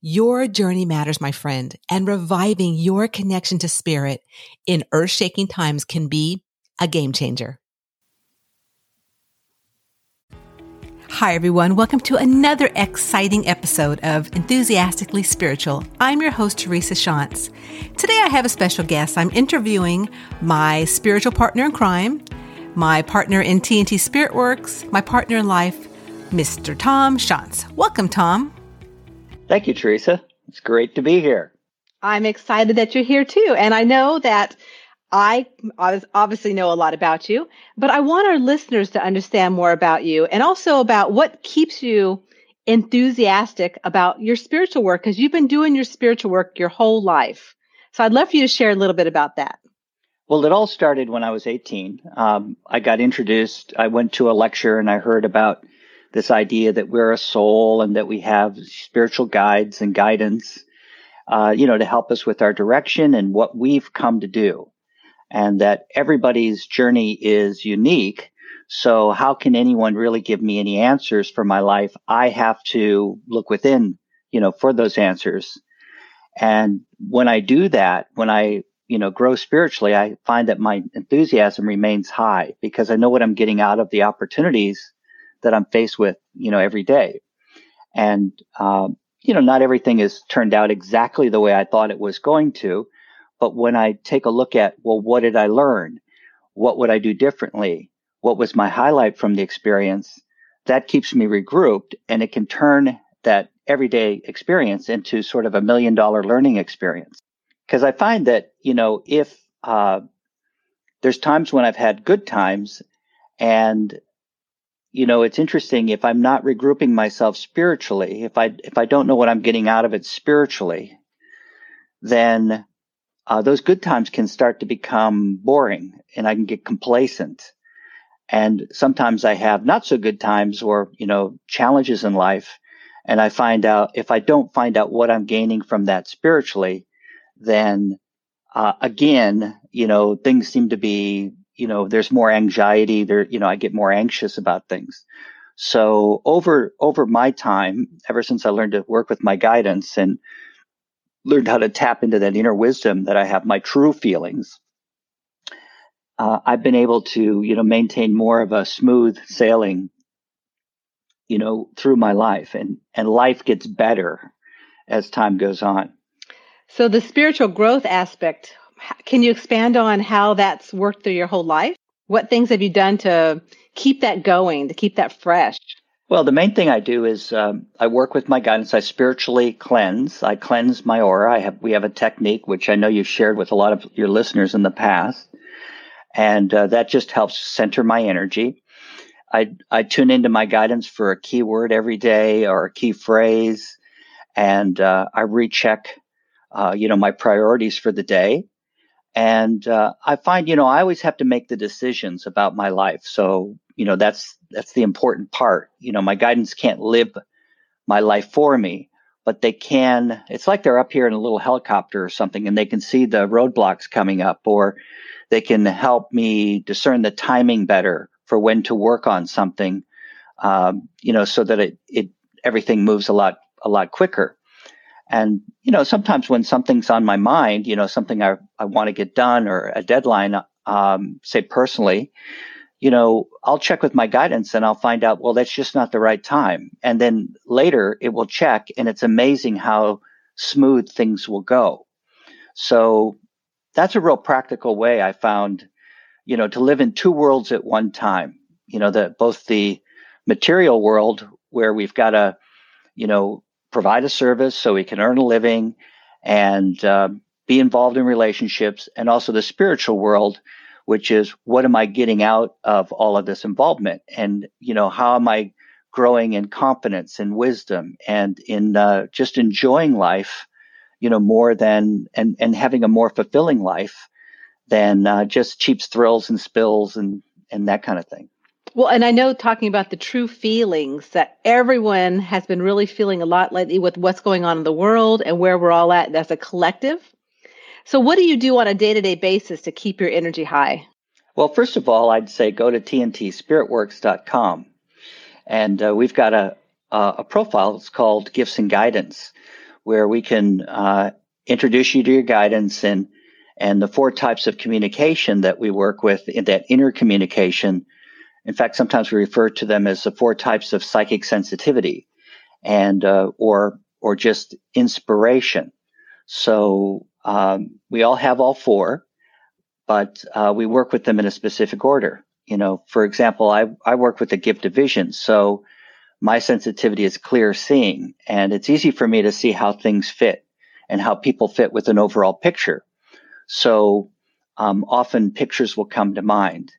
Your journey matters, my friend, and reviving your connection to spirit in earth shaking times can be a game changer. Hi, everyone. Welcome to another exciting episode of Enthusiastically Spiritual. I'm your host, Teresa Shantz. Today, I have a special guest. I'm interviewing my spiritual partner in crime, my partner in TNT Spirit Works, my partner in life, Mr. Tom Shantz. Welcome, Tom. Thank you, Teresa. It's great to be here. I'm excited that you're here too. And I know that I obviously know a lot about you, but I want our listeners to understand more about you and also about what keeps you enthusiastic about your spiritual work because you've been doing your spiritual work your whole life. So I'd love for you to share a little bit about that. Well, it all started when I was 18. Um, I got introduced, I went to a lecture and I heard about this idea that we're a soul and that we have spiritual guides and guidance, uh, you know, to help us with our direction and what we've come to do. And that everybody's journey is unique. So how can anyone really give me any answers for my life? I have to look within, you know, for those answers. And when I do that, when I, you know, grow spiritually, I find that my enthusiasm remains high because I know what I'm getting out of the opportunities that I'm faced with, you know, every day. And, um, you know, not everything has turned out exactly the way I thought it was going to. But when I take a look at, well, what did I learn? What would I do differently? What was my highlight from the experience? That keeps me regrouped and it can turn that everyday experience into sort of a million dollar learning experience. Cause I find that, you know, if, uh, there's times when I've had good times and you know, it's interesting if I'm not regrouping myself spiritually, if I if I don't know what I'm getting out of it spiritually, then uh, those good times can start to become boring, and I can get complacent. And sometimes I have not so good times or you know challenges in life, and I find out if I don't find out what I'm gaining from that spiritually, then uh, again, you know, things seem to be you know, there's more anxiety there, you know, I get more anxious about things. So over, over my time, ever since I learned to work with my guidance and learned how to tap into that inner wisdom that I have my true feelings, uh, I've been able to, you know, maintain more of a smooth sailing, you know, through my life and, and life gets better as time goes on. So the spiritual growth aspect can you expand on how that's worked through your whole life? What things have you done to keep that going, to keep that fresh? Well, the main thing I do is um, I work with my guidance. I spiritually cleanse. I cleanse my aura. I have we have a technique which I know you've shared with a lot of your listeners in the past, and uh, that just helps center my energy. I I tune into my guidance for a keyword every day or a key phrase, and uh, I recheck, uh, you know, my priorities for the day. And uh, I find, you know, I always have to make the decisions about my life. So, you know, that's that's the important part. You know, my guidance can't live my life for me, but they can. It's like they're up here in a little helicopter or something, and they can see the roadblocks coming up, or they can help me discern the timing better for when to work on something. Um, you know, so that it it everything moves a lot a lot quicker. And, you know, sometimes when something's on my mind, you know, something I, I want to get done or a deadline, um, say personally, you know, I'll check with my guidance and I'll find out, well, that's just not the right time. And then later it will check and it's amazing how smooth things will go. So that's a real practical way I found, you know, to live in two worlds at one time. You know, that both the material world where we've got to, you know, provide a service so we can earn a living and uh, be involved in relationships, and also the spiritual world, which is what am I getting out of all of this involvement, and you know how am I growing in confidence and wisdom and in uh, just enjoying life you know, more than and and having a more fulfilling life than uh, just cheap thrills and spills and and that kind of thing. Well, and I know talking about the true feelings that everyone has been really feeling a lot lately with what's going on in the world and where we're all at as a collective. So, what do you do on a day to day basis to keep your energy high? Well, first of all, I'd say go to tntspiritworks.com. And uh, we've got a, a profile. It's called Gifts and Guidance, where we can uh, introduce you to your guidance and and the four types of communication that we work with in that inner communication. In fact, sometimes we refer to them as the four types of psychic sensitivity, and uh, or or just inspiration. So um, we all have all four, but uh, we work with them in a specific order. You know, for example, I I work with the gift of vision, so my sensitivity is clear seeing, and it's easy for me to see how things fit and how people fit with an overall picture. So um, often pictures will come to mind.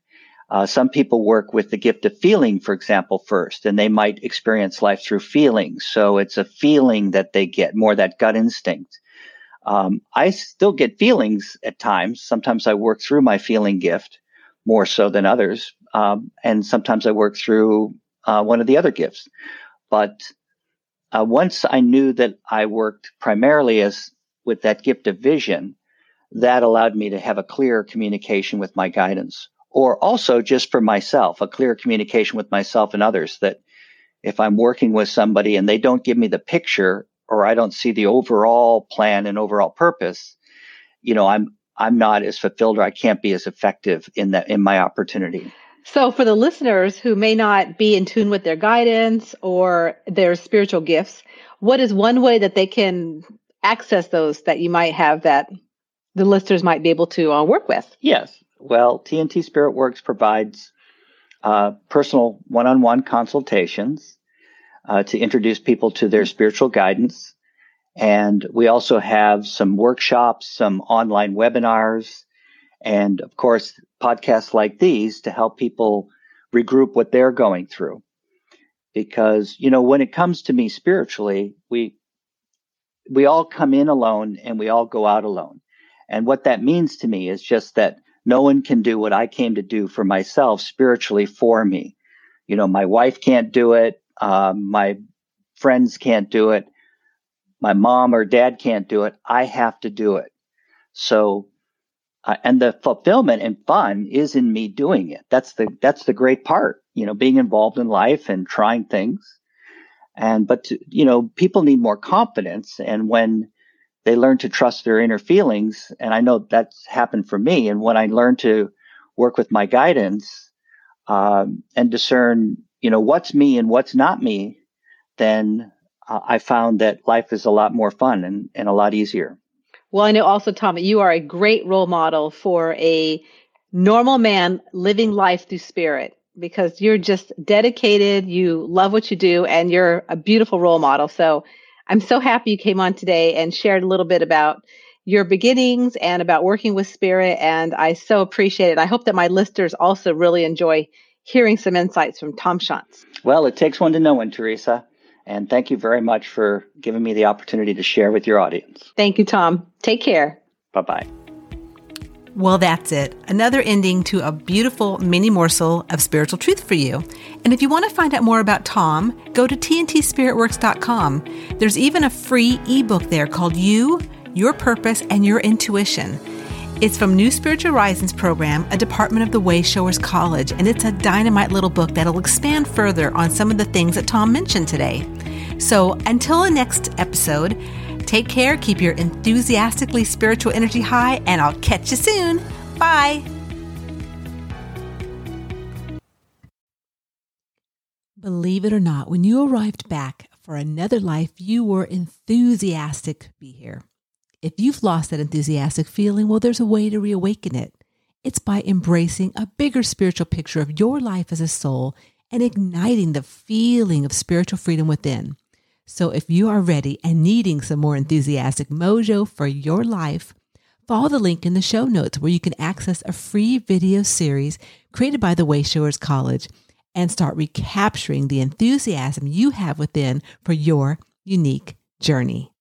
Uh, some people work with the gift of feeling, for example, first, and they might experience life through feelings. So it's a feeling that they get, more that gut instinct. Um, I still get feelings at times. Sometimes I work through my feeling gift more so than others. Um, and sometimes I work through uh, one of the other gifts. But uh, once I knew that I worked primarily as with that gift of vision, that allowed me to have a clear communication with my guidance or also just for myself, a clear communication with myself and others that if I'm working with somebody and they don't give me the picture or I don't see the overall plan and overall purpose, you know, I'm I'm not as fulfilled or I can't be as effective in that in my opportunity. So for the listeners who may not be in tune with their guidance or their spiritual gifts, what is one way that they can access those that you might have that the listeners might be able to uh, work with? Yes. Well, TNT Spirit Works provides uh, personal one on one consultations uh, to introduce people to their spiritual guidance. And we also have some workshops, some online webinars, and of course, podcasts like these to help people regroup what they're going through. Because, you know, when it comes to me spiritually, we, we all come in alone and we all go out alone. And what that means to me is just that no one can do what I came to do for myself spiritually for me. You know, my wife can't do it. Um, my friends can't do it. My mom or dad can't do it. I have to do it. So, uh, and the fulfillment and fun is in me doing it. That's the, that's the great part, you know, being involved in life and trying things. And, but, to, you know, people need more confidence. And when, they learn to trust their inner feelings. And I know that's happened for me. And when I learned to work with my guidance um, and discern, you know, what's me and what's not me, then uh, I found that life is a lot more fun and, and a lot easier. Well, I know also, Tom, you are a great role model for a normal man living life through spirit because you're just dedicated, you love what you do, and you're a beautiful role model. So I'm so happy you came on today and shared a little bit about your beginnings and about working with spirit. And I so appreciate it. I hope that my listeners also really enjoy hearing some insights from Tom Shantz. Well, it takes one to know one, Teresa. And thank you very much for giving me the opportunity to share with your audience. Thank you, Tom. Take care. Bye bye. Well, that's it. Another ending to a beautiful mini morsel of spiritual truth for you. And if you want to find out more about Tom, go to tntspiritworks.com. There's even a free ebook there called You, Your Purpose, and Your Intuition. It's from New Spiritual Horizons program, a department of the Wayshowers College, and it's a dynamite little book that'll expand further on some of the things that Tom mentioned today. So until the next episode, Take care, keep your enthusiastically spiritual energy high, and I'll catch you soon. Bye. Believe it or not, when you arrived back for another life, you were enthusiastic to be here. If you've lost that enthusiastic feeling, well, there's a way to reawaken it. It's by embracing a bigger spiritual picture of your life as a soul and igniting the feeling of spiritual freedom within. So if you are ready and needing some more enthusiastic mojo for your life, follow the link in the show notes where you can access a free video series created by the Wayshowers College and start recapturing the enthusiasm you have within for your unique journey.